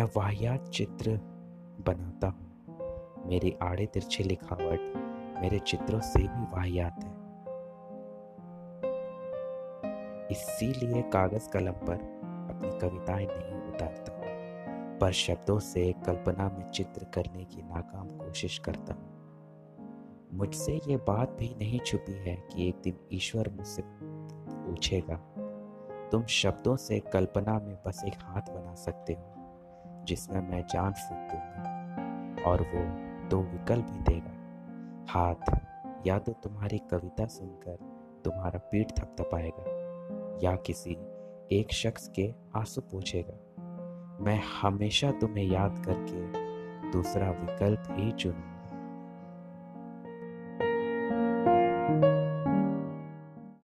वाहियात चित्र बनाता हूँ। मेरी आड़े तिरछी लिखावट मेरे चित्रों से भी वाहियात है। इसीलिए कागज़ कलम पर अपनी कविताएँ नहीं उतारता पर शब्दों से कल्पना में चित्र करने की नाकाम कोशिश करता हूँ। मुझसे ये बात भी नहीं छुपी है कि एक दिन ईश्वर मुझसे पूछेगा, तुम शब्दों से कल्पना में बस एक हाथ बना सकते हो? जिसमें मैं जान फूक दूँगा और वो दो विकल्प भी देगा। हाथ, या तो तुम्हारी कविता सुनकर तुम्हारा पीठ थपथपाएगा या किसी एक शख्स के आँसू पूछेगा। मैं हमेशा तुम्हें याद करके दूसरा विकल्प ही चुनूँगा।